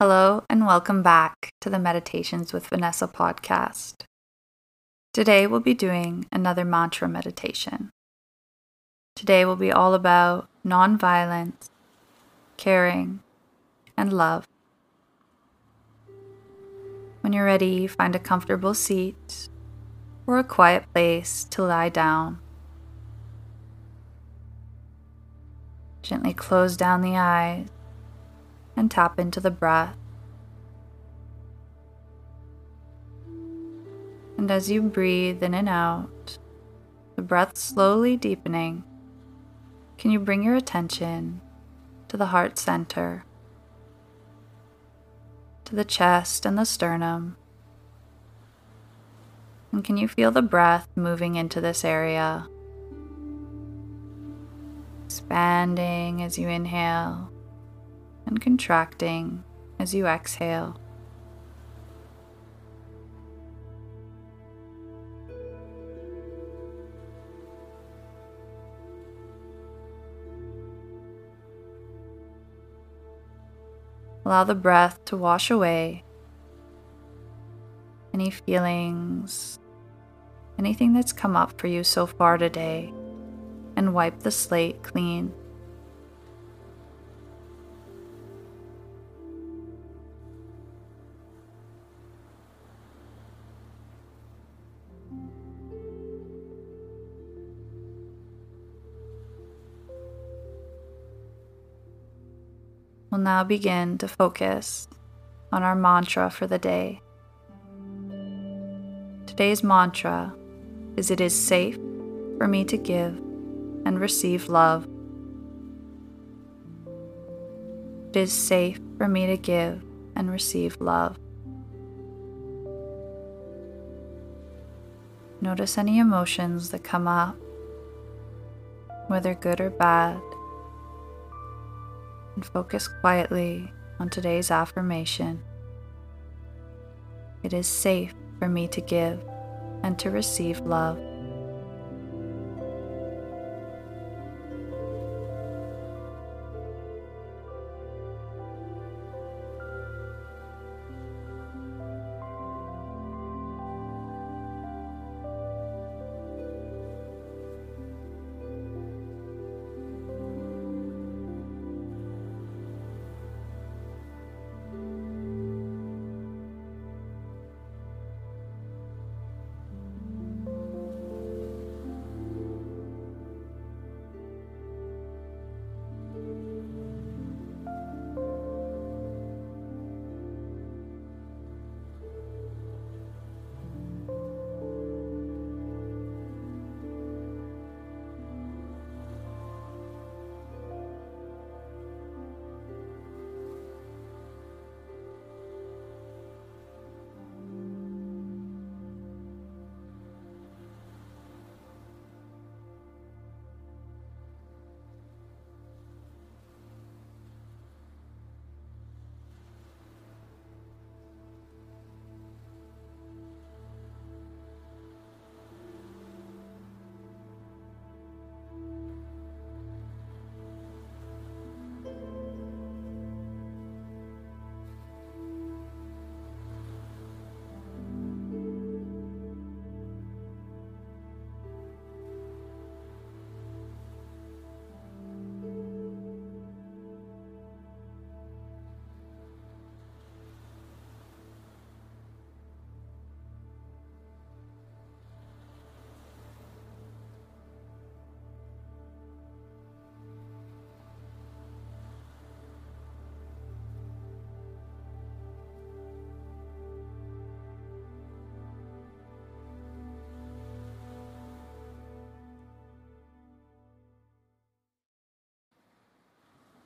Hello, and welcome back to the Meditations with Vanessa podcast. Today we'll be doing another mantra meditation. Today will be all about nonviolence, caring, and love. When you're ready, find a comfortable seat or a quiet place to lie down. Gently close down the eyes and tap into the breath. And as you breathe in and out, the breath slowly deepening, can you bring your attention to the heart center, to the chest and the sternum? And can you feel the breath moving into this area? Expanding as you inhale and contracting as you exhale. Allow the breath to wash away any feelings, anything that's come up for you so far today, and wipe the slate clean. We'll now begin to focus on our mantra for the day. Today's mantra is It is safe for me to give and receive love. It is safe for me to give and receive love. Notice any emotions that come up, whether good or bad and focus quietly on today's affirmation. It is safe for me to give and to receive love.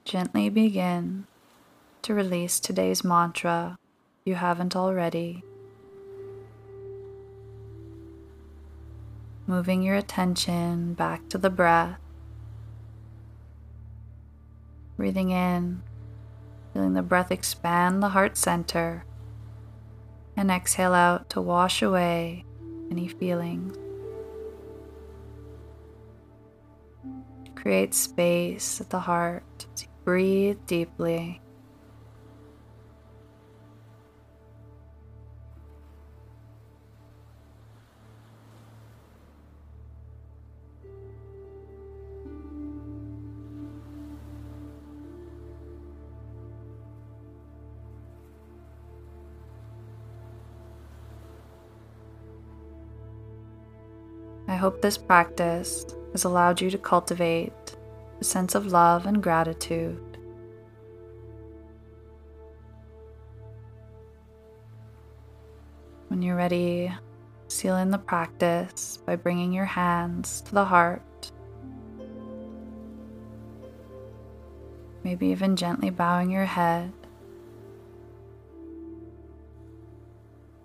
Gently begin to release today's mantra you haven't already. Moving your attention back to the breath. Breathing in, feeling the breath expand the heart center, and exhale out to wash away any feelings. Create space at the heart Breathe deeply. I hope this practice has allowed you to cultivate a sense of love and gratitude. When you're ready, seal in the practice by bringing your hands to the heart. Maybe even gently bowing your head.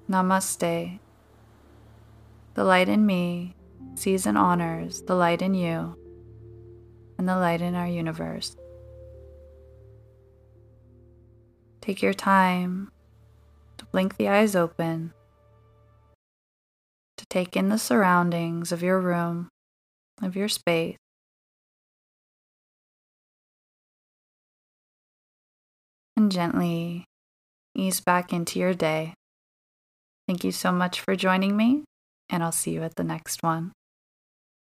Namaste. The light in me sees and honors the light in you and the light in our universe. Take your time to blink the eyes open, to take in the surroundings of your room, of your space. And gently ease back into your day. Thank you so much for joining me, and I'll see you at the next one.